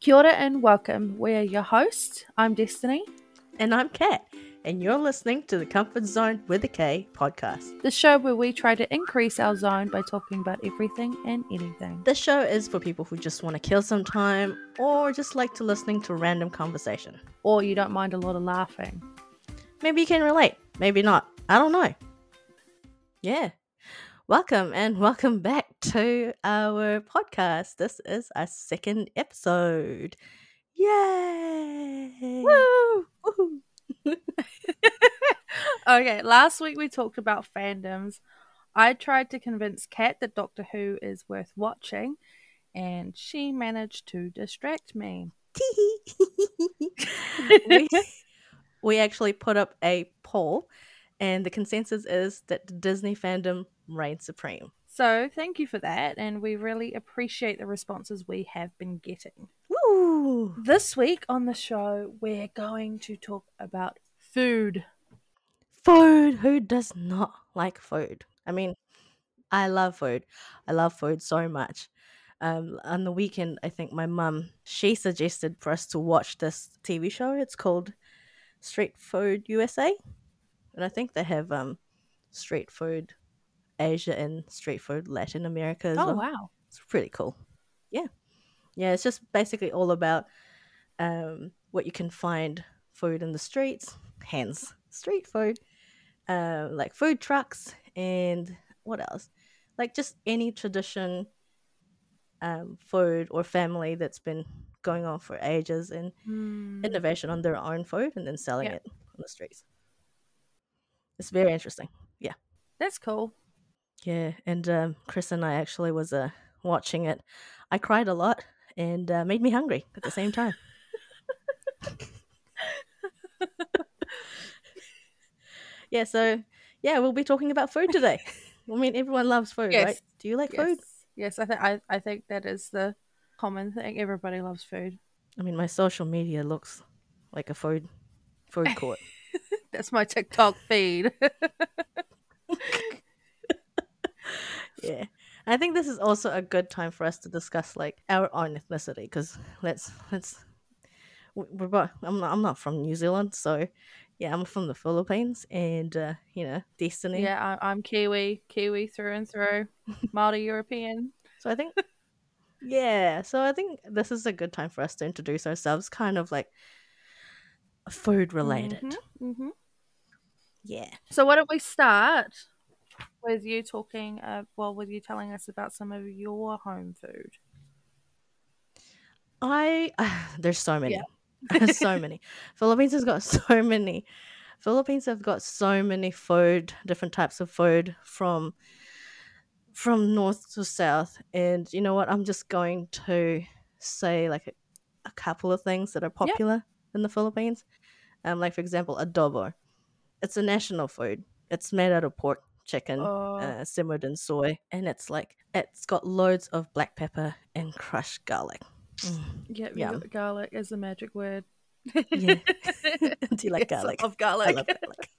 Kia ora and welcome. We're your hosts. I'm Destiny. And I'm Kat, and you're listening to the Comfort Zone with a K podcast. The show where we try to increase our zone by talking about everything and anything. This show is for people who just want to kill some time or just like to listening to random conversation. Or you don't mind a lot of laughing. Maybe you can relate, maybe not. I don't know. Yeah. Welcome and welcome back to our podcast. This is our second episode. Yay! Woo! okay, last week we talked about fandoms. I tried to convince Kat that Doctor Who is worth watching, and she managed to distract me. we, we actually put up a poll, and the consensus is that the Disney fandom reigns supreme. So, thank you for that, and we really appreciate the responses we have been getting. Woo! This week on the show, we're going to talk about food. Food. Who does not like food? I mean, I love food. I love food so much. Um, on the weekend, I think my mum she suggested for us to watch this TV show. It's called Street Food USA, and I think they have um street food Asia and street food Latin America as Oh, well. wow. It's pretty cool. Yeah. Yeah, it's just basically all about um, what you can find food in the streets, hence street food, uh, like food trucks, and what else? Like just any tradition, um, food or family that's been going on for ages and Mm. innovation on their own food and then selling Yeah. it on the streets. It's very interesting. Yeah. That's cool. Yeah, and um, Chris and I actually was uh, watching it. I cried a lot and uh, made me hungry at the same time. yeah, so yeah, we'll be talking about food today. I mean, everyone loves food, Yes. right? Do you like yes. food? Yes, I think I, I think that is the common thing. Everybody loves food. I mean, my social media looks like a food food court. That's my TikTok feed. yeah. I think this is also a good time for us to discuss like our own ethnicity because let's let's we're both, I'm not I'm not from New Zealand so yeah I'm from the Philippines and uh, you know Destiny yeah, I, I'm Kiwi, Kiwi through and through, Māori European. so I think yeah so I think this is a good time for us to introduce ourselves kind of like food related hmm yeah So why don't we start with you talking? Uh, well, with you telling us about some of your home food. I there's so many. Yeah. There's so many. Philippines has got so many. Philippines have got so many food, different types of food from from north to south. And you know what? I'm just going to say like a, a couple of things that are popular in the Philippines. Um, like for example, adobo. It's a national food. It's made out of pork, chicken, Oh. uh, simmered in soy, and it's like it's got loads of black pepper and crushed garlic. Mm. Yeah, Yum. garlic is a magic word. Yeah. Do you like Yes, garlic? Of I love garlic.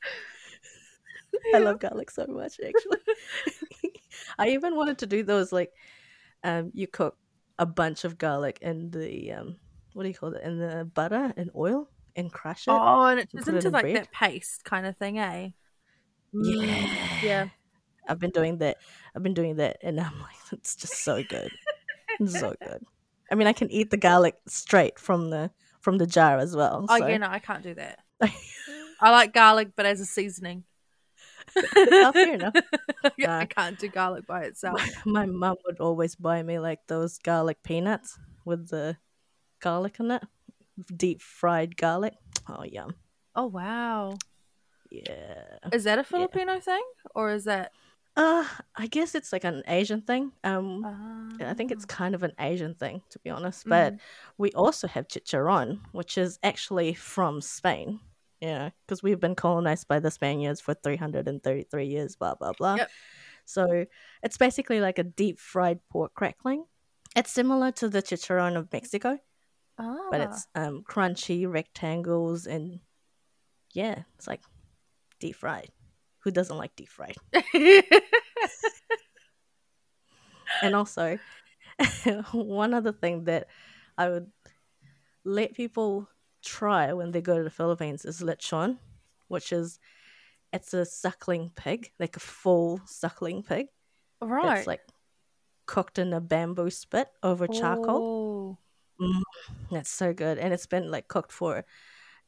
I love garlic so much, actually. I even wanted to do those like, um, you cook a bunch of garlic in the um, what do you call it? In the butter and oil and crush it. Oh, and it turns into in like bread. that paste kind of thing, eh? Yeah. Yeah. I've been doing that. I've been doing that, and I'm like, it's just so good, so good. I mean, I can eat the garlic straight from the from the jar as well. Oh so- yeah, no, I can't do that. I like garlic, but as a seasoning. Oh, fair enough. yeah, I can't do garlic by itself. my mum would always buy me like those garlic peanuts with the garlic in it, deep fried garlic. Oh yum! Oh wow, Yeah. is that a Filipino thing or is that? Uh, I guess it's like an Asian thing. Um, Uh, I think it's kind of an Asian thing to be honest. But we also have chicharron, which is actually from Spain. Yeah, because we've been colonized by the Spaniards for 333 years, blah, blah, blah. Yep. So it's basically like a deep fried pork crackling. It's similar to the chicharron of Mexico, ah. but it's um, crunchy rectangles and yeah, it's like deep fried. Who doesn't like deep fried? And also, one other thing that I would let people try when they go to the Philippines is lechon, which is it's a suckling pig, like a full suckling pig. Right. That's like cooked in a bamboo spit over charcoal. Oh. That's so good. And it's been like cooked for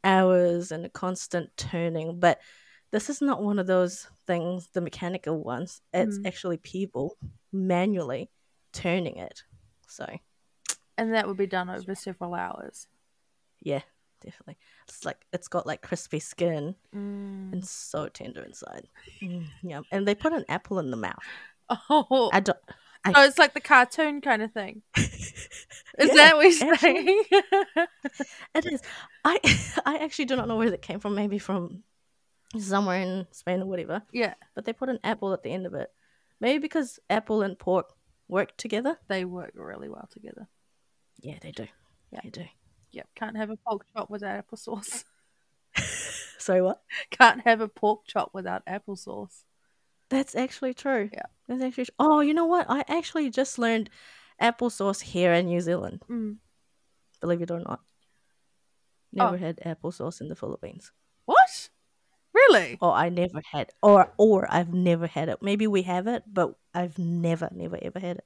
hours and a constant turning. But this is not one of those things, the mechanical ones. It's Mm. actually people manually turning it. So, And that would be done over several hours. yeah, definitely. It's like, it's got like crispy skin Mm. and so tender inside. Mm, yum. And they put an apple in the mouth. Oh. I don't. I- oh, it's like the cartoon kind of thing. Is Yeah, that what you're actually. saying? It is. I I actually do not know where it came from. Maybe from somewhere in Spain or whatever. yeah, But they put an apple at the end of it. Maybe because apple and pork work together. they work really well together. Yeah, they do. Yeah. They do. Yep, can't have a pork chop without applesauce. Sorry, what? Can't have a pork chop without applesauce. That's actually true. Yeah. That's actually. Tr- oh, you know what? I actually just learned applesauce here in New Zealand. Mm. Believe it or not. Never Oh. had applesauce in the Philippines. What? Really? Or I never had. Or or I've never had it. Maybe we have it, but I've never, never, ever had it.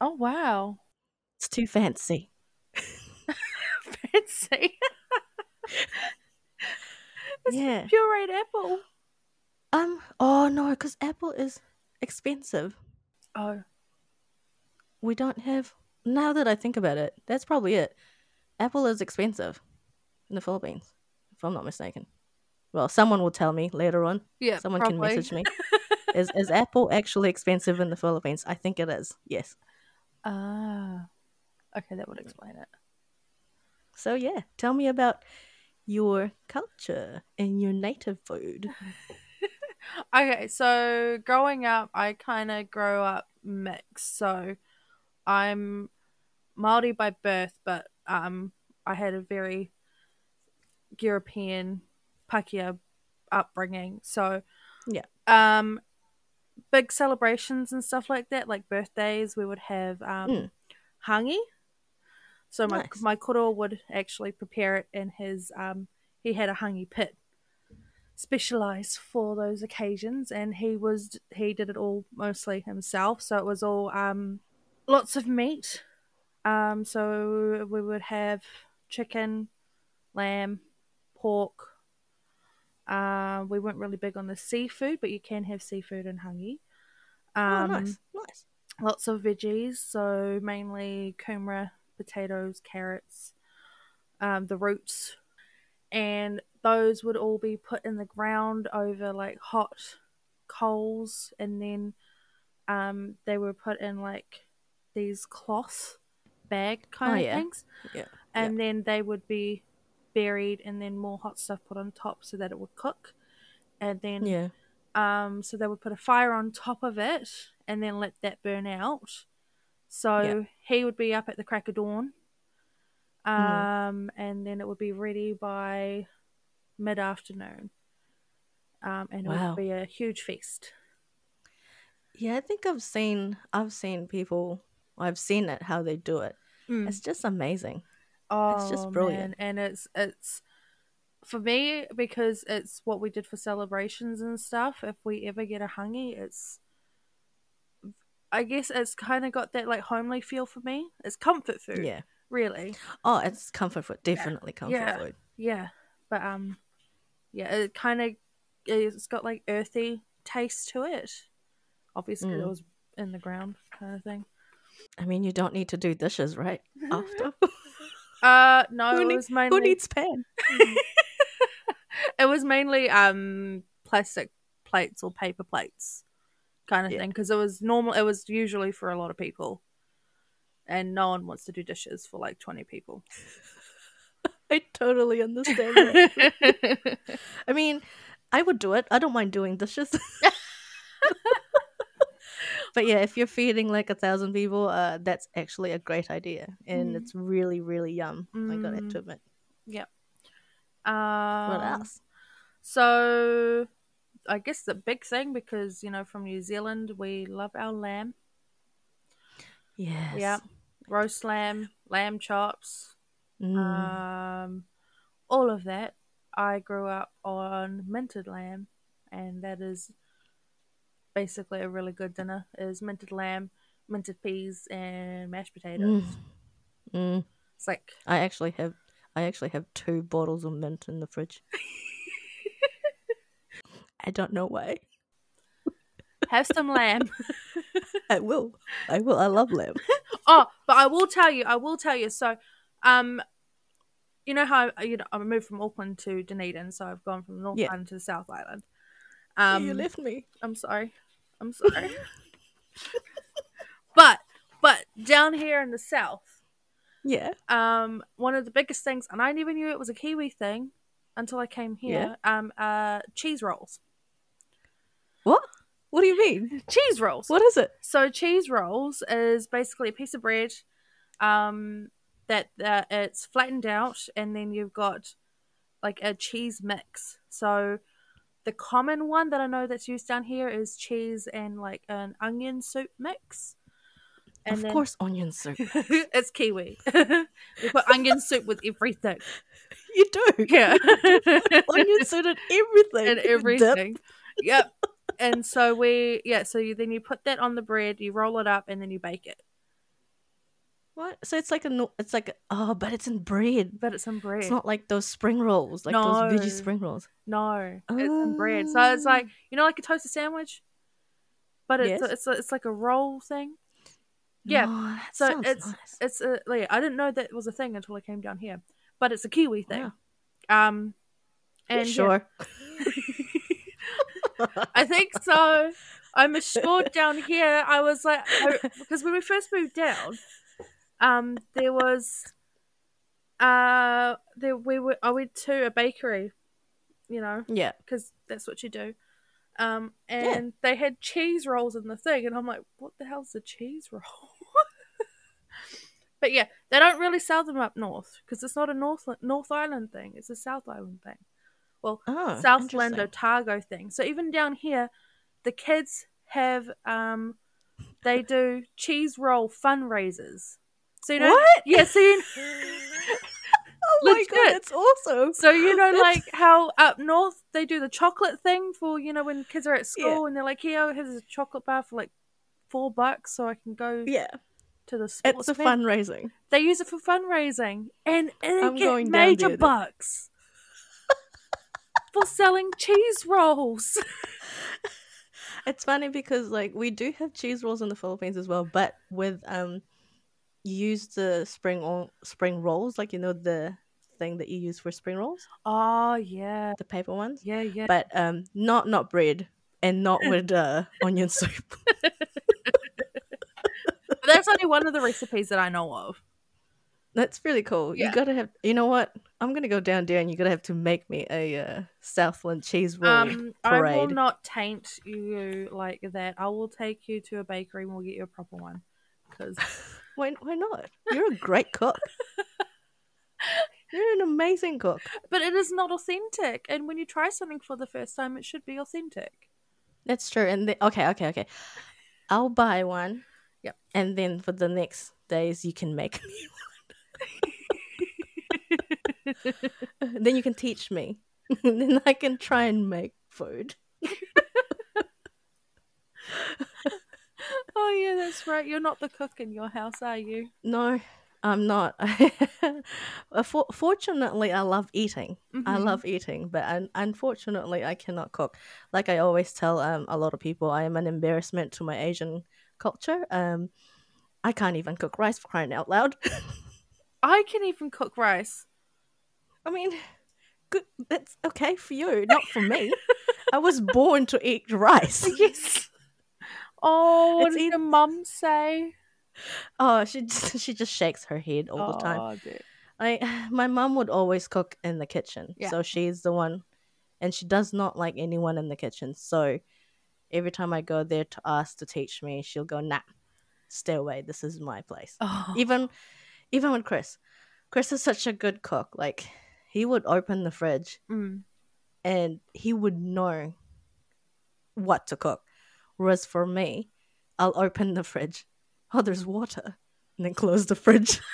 Oh wow, It's too fancy. fancy! yeah. Pureed apple. Um. Oh no, because apple is expensive. Oh, We don't have. Now that I think about it, that's probably it. Apple is expensive in the Philippines, if I'm not mistaken. Well, someone will tell me later on. yeah. Someone probably. can message me. is is apple actually expensive in the Philippines? I think it is. Yes. Ah, okay, that would explain it. So yeah, tell me about your culture and your native food. Okay, so growing up, I kind of grow up mixed. So I'm Maori by birth, but um, I had a very European Pakeha upbringing. So Yeah. um, big celebrations and stuff like that, like birthdays, we would have um, Mm. hangi. So my Nice. my koro would actually prepare it in his um, he had a hangi pit specialized for those occasions and he was he did it all mostly himself. So it was all um lots of meat. Um so we would have chicken lamb pork. Uh, we weren't really big on the seafood but you can have seafood in hangi um oh, nice, nice. lots of veggies so mainly kumara potatoes carrots um, the roots. And those would all be put in the ground over like hot coals and then um, they were put in like these cloth bag kind Oh, of yeah. things Yeah, and then they would be buried and then more hot stuff put on top so that it would cook and then Yeah. um, so they would put a fire on top of it and then let that burn out. So Yeah. he would be up at the crack of dawn. Um, Mhm. and then it would be ready by mid afternoon. Um, and it Wow. would be a huge feast. Yeah, I think I've seen I've seen people I've seen it how they do it. Mm. It's just amazing. Oh, it's just brilliant. man. And it's it's for me because it's what we did for celebrations and stuff. If we ever get a hangi, it's I guess it's kind of got that like homely feel for me. It's comfort food, Yeah. really. Oh, it's comfort food. Definitely comfort Yeah. food. Yeah, but um, yeah, it kind of it's got like earthy taste to it. Obviously, it Mm. was in the ground kind of thing. I mean, you don't need to do dishes, right? After Uh, no, who, it need- was mainly who needs pan? it was mainly um plastic plates or paper plates kind of Yeah. thing because it was normal it was usually for a lot of people and no one wants to do dishes for like 20 people totally understand that. I mean, I would do it. I don't mind doing dishes. but yeah, if you're feeding like a thousand people, uh, that's actually a great idea, and Mm. it's really, really yum. I got Mm. to admit. um, What else? so i guess the big thing because you know from new zealand we love our lamb Yes. yeah roast lamb lamb chops Mm. um, all of that. I grew up on minted lamb, and that is basically a really good dinner. Is minted lamb, minted peas, and mashed potatoes. Mm. Mm. It's like I actually have I actually have two bottles of mint in the fridge. I don't know why. have some lamb. I will. I will. I love lamb. Oh, but I will tell you. I will tell you. So, um, you know how I, you know I moved from Auckland to Dunedin, so I've gone from North Yeah. Island to the South Island. Um, you left me. I'm sorry. I'm sorry. but but down here in the south, Yeah. um, one of the biggest things, and I never knew it was a Kiwi thing until I came here. Um, uh, cheese rolls. What? What do you mean? Cheese rolls. What is it? So cheese rolls is basically a piece of bread, um, that uh, it's flattened out, and then you've got like a cheese mix. So the common one that I know that's used down here is cheese and like an onion soup mix. And of then- course, onion soup. it's kiwi. we put onion soup with everything. you do. Yeah. onion soup and everything. and everything. Yep. And so we yeah, so you then you put that on the bread, you roll it up, and then you bake it. What? So it's like a no- it's like a, oh, but it's in bread. But it's in bread. It's not like those spring rolls, like those veggie spring rolls. No, it's in bread. So it's like you know, like a toasted sandwich, but it's Yes. it's it's like a roll thing. Yeah, No, that so it's- nice. It's a like, I didn't know that was a thing until I came down here, but it's a Kiwi thing. Wow. Um, and yeah, sure. I think so. I'm assured down here. I was like, I, because when we first moved down, um, there was, uh, there we were. I went to a bakery, you know, yeah. because that's what you do. Um, Yeah. and they had cheese rolls in the thing, and I'm like, what the hell's a cheese roll? but yeah, they don't really sell them up north because it's not a North North Island thing; it's a South Island thing. Well, Oh, Southland. Otago thing. So even down here, the kids have um, they do cheese roll fundraisers. So you know, What? yeah. So you, Oh my Legit. god, that's awesome. so you know, like how up north they do the chocolate thing for you know when kids are at school and they're like, "Here, here's a chocolate bar for like four bucks, so I can go Yeah, to the sports." it's a event." fundraising. They use it for fundraising, and, and they get major bucks for selling cheese rolls. It's funny because like we do have cheese rolls in the Philippines as well, but with um, use the spring on spring rolls, like you know the thing that you use for spring rolls, Oh yeah, the paper ones, yeah, yeah. but um, not not bread and not with uh onion soup. That's only one of the recipes that I know of. That's really cool. Yeah. You gotta have. You know what? I'm gonna go down there, and you're gonna have to make me a uh, Southland cheese roll Um, I will not taint you like that. I will take you to a bakery and we'll get you a proper one. Because Why? Why not? You're a great cook. You're an amazing cook. but it is not authentic, and when you try something for the first time, it should be authentic. That's true. And the, okay, okay, okay. I'll buy one. Yep. And then for the next days, you can make me one. then you can teach me. then I can try and make food. Oh yeah, that's right. You're not the cook in your house, are you? No, I'm not. Uh, for- Fortunately, I love eating. I Mhm. love eating, but un- unfortunately, I cannot cook. Like I always tell um, a lot of people, I am an embarrassment to my Asian culture. Um, I can't even cook rice for crying out loud. I can even cook rice. I mean, good. That's okay for you, not for me. I was born to eat rice. Yes. Oh, what It's did your mum say? Oh, she just, she just shakes her head all the time. Oh. Like my mom would always cook in the kitchen, Yeah. so she's the one, and she does not like anyone in the kitchen. So every time I go there to ask to teach me, she'll go, "Nah, stay away. This is my place." Oh. Even even with Chris, Chris is such a good cook. Like he would open the fridge Mm. and he would know what to cook. Whereas for me, I'll open the fridge. Oh, there's water. And then close the fridge.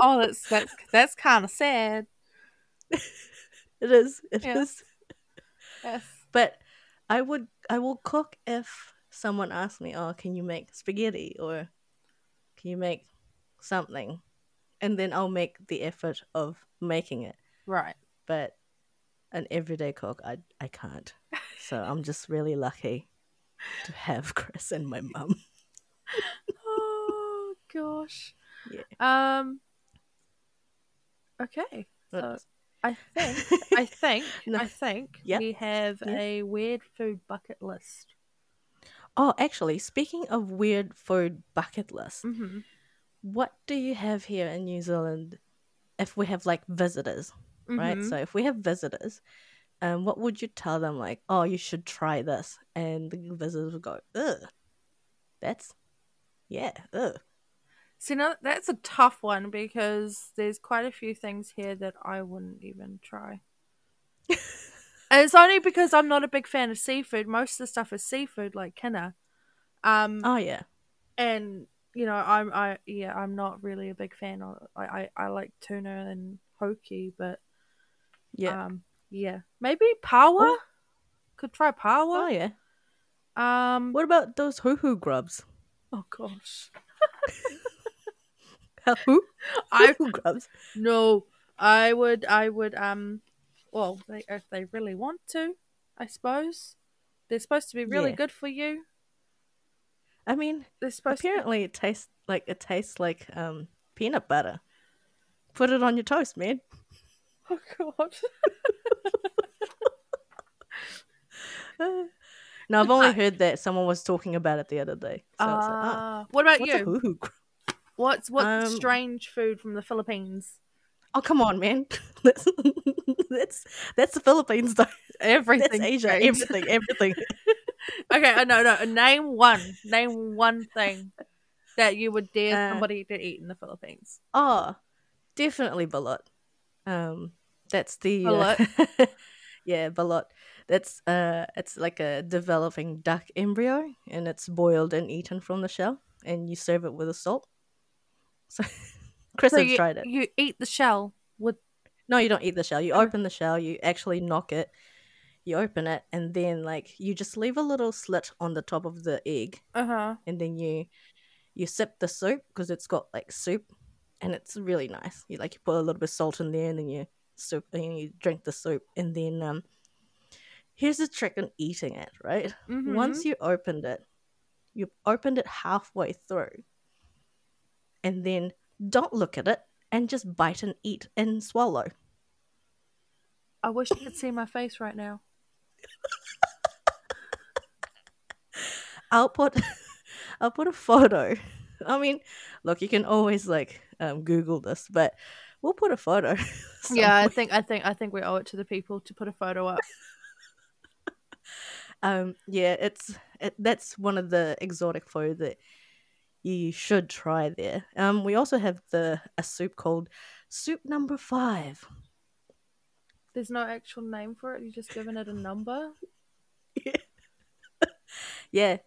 Oh, that's that's that's kind of sad. It is. It is. Yeah. Yes. But I would I will cook if someone asks me, "Oh, can you make spaghetti or can you make something?" And then I'll make the effort of making it. Right. But an everyday cook, I I can't. So I'm just really lucky to have Chris and my mum. Oh gosh. Yeah. Um. Okay. So I think I think No. I think Yeah. we have Yeah. a weird food bucket list. Oh, actually, speaking of weird food bucket lists, Mm-hmm. what do you have here in New Zealand if we have like visitors, right? So if we have visitors, um, what would you tell them like, oh, you should try this, and the visitors would go, ugh, that's, yeah, ugh. See, now that's a tough one because there's quite a few things here that I wouldn't even try. And it's only because I'm not a big fan of seafood. Most of the stuff is seafood, like kina. Um, Oh yeah, and you know, I'm I yeah, I'm not really a big fan. of I I, I like tuna and hoki, but yeah, um, yeah, maybe paua? Oh. Could try paua. oh yeah. Um, What about those huhu grubs? oh gosh, Who? I hoo grubs. No, I would. I would. Um, well, they, if they really want to, I suppose they're supposed to be really Yeah. good for you. I mean, They're supposed apparently it tastes like it tastes like um peanut butter. Put it on your toast, man. Oh God. no, I've only heard that someone was talking about it the other day. So was like, oh, Uh, what about you? What's what's Um, strange food from the Philippines? Oh, come on, man. that's, that's that's the Philippines, though. Everything. That's Asia. strange. Everything, everything. okay, uh, no, no. Name one. Name one thing that you would dare Uh, somebody to eat in the Philippines. Oh, definitely balut. Um, that's the uh, yeah, balut. That's uh, it's like a developing duck embryo, and it's boiled and eaten from the shell, and you serve it with a salt. So, Chris So has you, tried it. you eat the shell with. No, you don't eat the shell. You open the shell. You actually knock it. You open it, and then like you just leave a little slit on the top of the egg, Uh huh. and then you you sip the soup because it's got like soup, and it's really nice. You like you put a little bit of salt in there, and then you soup, and you drink the soup, and then um. Here's the trick on eating it, right? Mm-hmm. Once you opened it, you opened it halfway through, and then don't look at it and just bite and eat and swallow. I wish you could see my face right now. I'll put I'll put a photo. I mean, look, you can always like um, Google this, but we'll put a photo. Yeah, I think I think I think we owe it to the people to put a photo up. um, yeah, it's it, that's one of the exotic food that you should try there. Um, we also have the a soup called Soup Number Five. There's no actual name for it. You're just giving it a number. Yeah,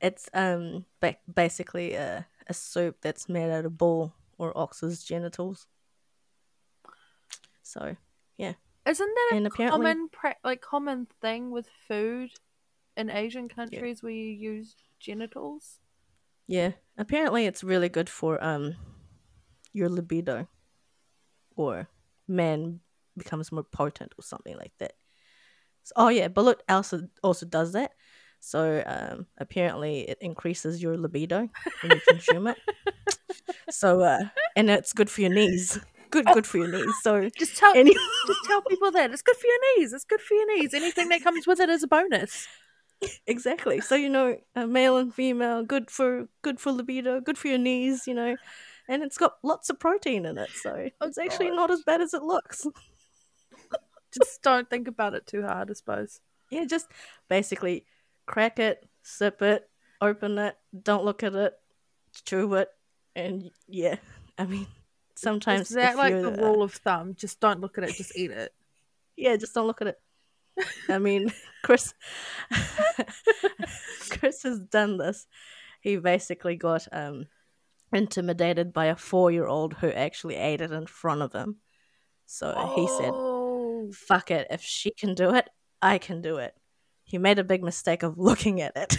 it's um ba- basically a a soup that's made out of bull or ox's genitals. So yeah. Isn't that a apparently- common pra- like common thing with food in Asian countries where you use genitals? Yeah, apparently it's really good for um your libido, or man becomes more potent or something like that. So, oh yeah, balut also also does that. So um apparently it increases your libido when you consume it. So uh and it's good for your knees. Good, good for your knees. So Just tell any just tell people that it's good for your knees. It's good for your knees. Anything that comes with it is a bonus. exactly. So you know, uh, male and female, good for good for libido, good for your knees. You know, and it's got lots of protein in it, so it's actually God. not as bad as it looks. Just don't think about it too hard, I suppose. Yeah, just basically crack it, sip it, open it, don't look at it, chew it, and yeah. I mean, sometimes Is that like the rule of thumb? Just don't look at it, just eat it. yeah, just don't look at it. I mean, Chris, Chris has done this. He basically got um intimidated by a four year old who actually ate it in front of him. So he said, Oh. fuck it, if she can do it, I can do it. He made a big mistake of looking at it.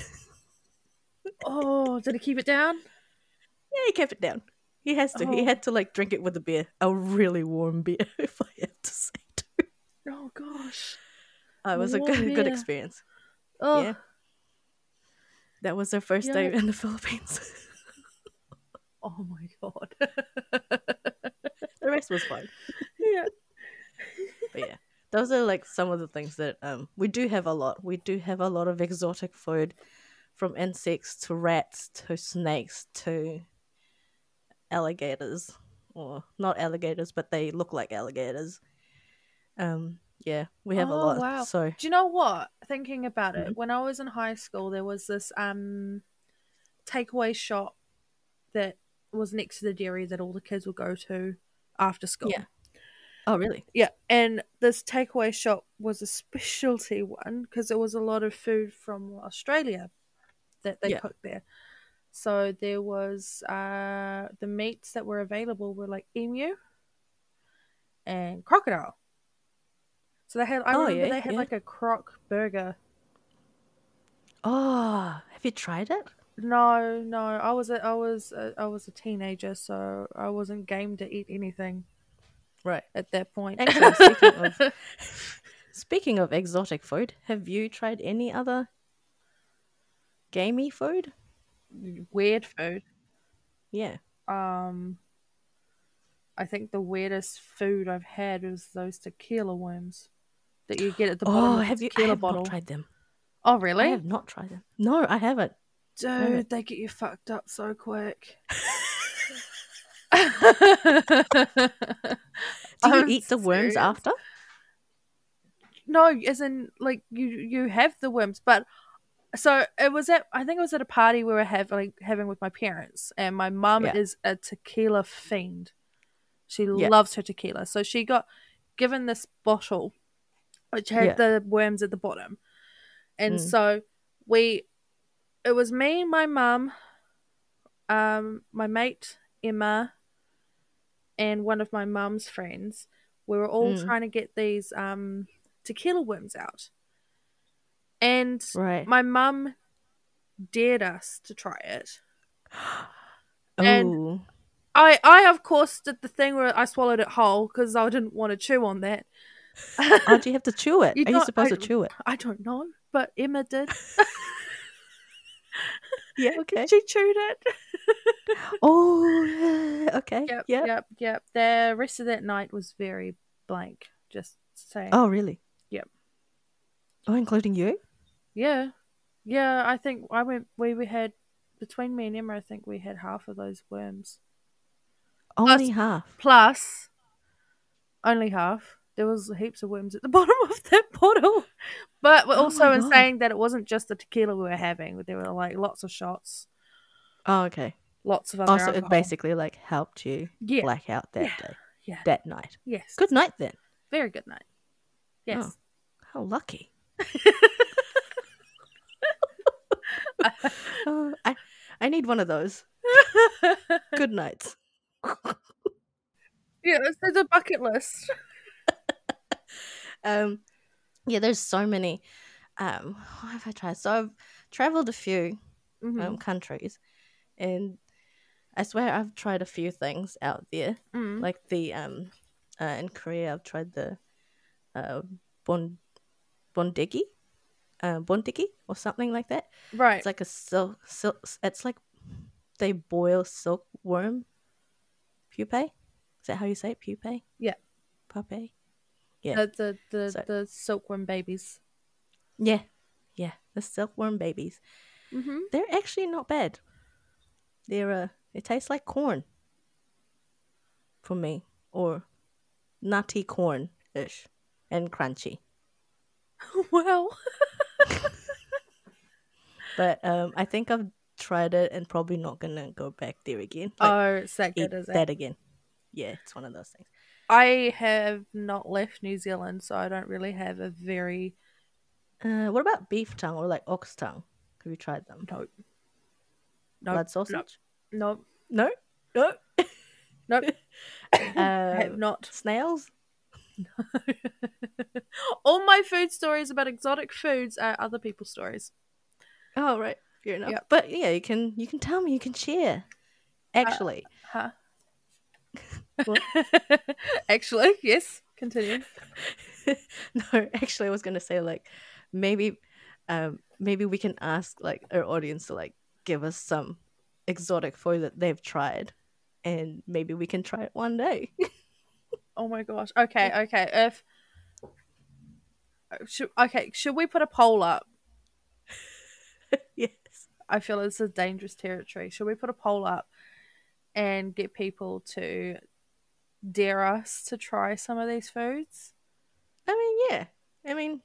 Oh, did he keep it down? yeah, he kept it down. He has to. He Oh. had to like drink it with a beer, a really warm beer, if I have to say. Too. Oh gosh. Uh, it was a Warm good, good beer. experience. Oh, Yeah. That was their first day in the Philippines. oh my god. the rest was fine. yeah. But yeah, those are like some of the things that um we do have a lot. We do have a lot of exotic food, from insects to rats to snakes to alligators, or not alligators, but they look like alligators. Um, yeah, we have a Oh, lot. wow. So Do you know what? Thinking about it, Mhm. when I was in high school, there was this um takeaway shop that was next to the dairy that all the kids would go to after school. Yeah. oh really? Yeah, and this takeaway shop was a specialty one because there was a lot of food from Australia that they Yeah. cooked there. So there was uh the meats that were available were like emu and crocodile. So they had I Oh, remember yeah, they had yeah. like a croc burger. Oh, have you tried it? No, no, I was a, I was a, I was a teenager, so I wasn't game to eat anything Right. at that point. Actually, speaking of speaking of exotic food, have you tried any other gamey food? Weird food. Yeah. Um, I think the weirdest food I've had was those tequila worms that you get at the bottom Oh, of have you? I tequila have bottle. not tried them. oh, really? I have not tried them. No, I haven't. Dude, they get you fucked up so quick. Do you I'm eat the worms serious. after? No, as in like you you have the worms, but so it was at I think it was at a party we were having like, having with my parents, and my mum Yeah. is a tequila fiend. She Yeah. loves her tequila, so she got given this bottle, which had Yeah. the worms at the bottom, and Mm. so we, it was me, my mum, um, my mate Emma, and one of my mum's friends. We were all Mm. trying to get these um tequila worms out. And Right. my mum dared us to try it. and- I, I of course did the thing where I swallowed it whole because I didn't want to chew on that. oh, do you have to chew it? You Are you supposed I- to chew it? I don't know, but Emma did. Yeah. Okay. She chewed it. Oh, okay. Yep, yeah. yep, yep. The rest of that night was very blank. Just saying. Oh, really? Yep. Oh, including you? Yeah, yeah. I think I went. We we had between me and Emma. I think we had half of those worms. Only half. Plus, only half. There was heaps of worms at the bottom of that bottle. But we're Oh also in God. saying that it wasn't just the tequila we were having. There were like lots of shots, Oh, okay. lots of other Also, it basically like helped you yeah, black out that Yeah. day, yeah, that night. yes. Good night then. very good night. Yes. Oh, how lucky. Oh, I I need one of those. Good nights. yeah, it's a bucket list. Um, yeah, there's so many. Um, what have I tried? So I've traveled a few Mhm. um countries, and I swear I've tried a few things out there. Mm. Like the um, uh, in Korea, I've tried the uh bon bondegi, uh, bondegi or something like that. right. It's like a silk, silk. It's like they boil silkworm pupae. Is that how you say it? Pupae. Yeah. Pupae. yeah. The the the, So- the silkworm babies. Yeah, yeah. The silkworm babies. Mm-hmm. They're actually not bad. They're uh, it tastes like corn. For me, or nutty corn ish, and crunchy. Well, But um, I think I've tried it and probably not gonna go back there again. Like, oh, it's that good, it? that again. Yeah, it's one of those things. I have not left New Zealand, so I don't really have a very Uh, what about beef tongue or like ox tongue? Have you tried them? no, no, Blood sausage? no, No, no. Nope. I Uh, have not. snails. All my food stories about exotic foods are other people's stories. Oh right, fair enough. Yep. But yeah, you can you can tell me. You can share. Actually, Huh? What? Actually, yes. Continue. no, actually, I was gonna say like maybe, um, maybe we can ask like our audience to like give us some exotic food that they've tried, and maybe we can try it one day. Oh my gosh. Okay, okay. If uh, should, okay, should we put a poll up? yes. I feel this is dangerous territory. Should we put a poll up and get people to dare us to try some of these foods? I mean, yeah. I mean,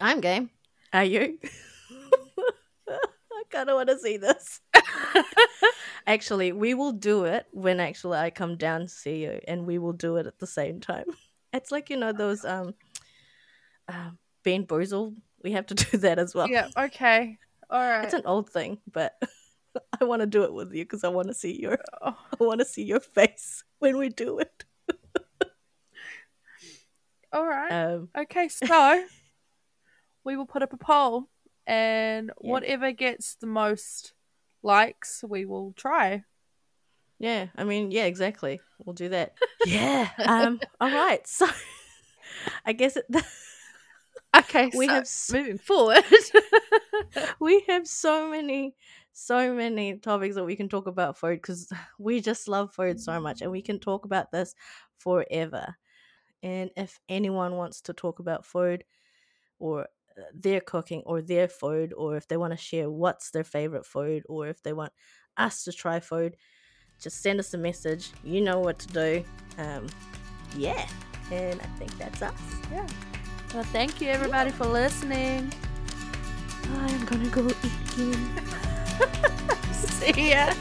I'm game. Are you? I kind of want to see this. actually, we will do it when actually I come down to see you, and we will do it at the same time. It's like you know those um, uh, BeanBoozled. We have to do that as well. yeah. Okay. All right. It's an old thing, but I want to do it with you because I want to see your Oh, I want to see your face when we do it. all right. Um, Okay, so we will put up a poll, and Yeah. whatever gets the most likes, we will try. Yeah, I mean, yeah, exactly. We'll do that. yeah. Um. All right. So, I guess it, Okay, We so have s- moving forward. we have so many, so many topics that we can talk about food because we just love food so much, and we can talk about this forever. And if anyone wants to talk about food, or their cooking, or their food, or if they want to share what's their favorite food, or if they want us to try food, just send us a message. You know what to do. Um, yeah. And I think that's us. yeah. Well, thank you everybody for listening. I'm gonna go eat again. See ya.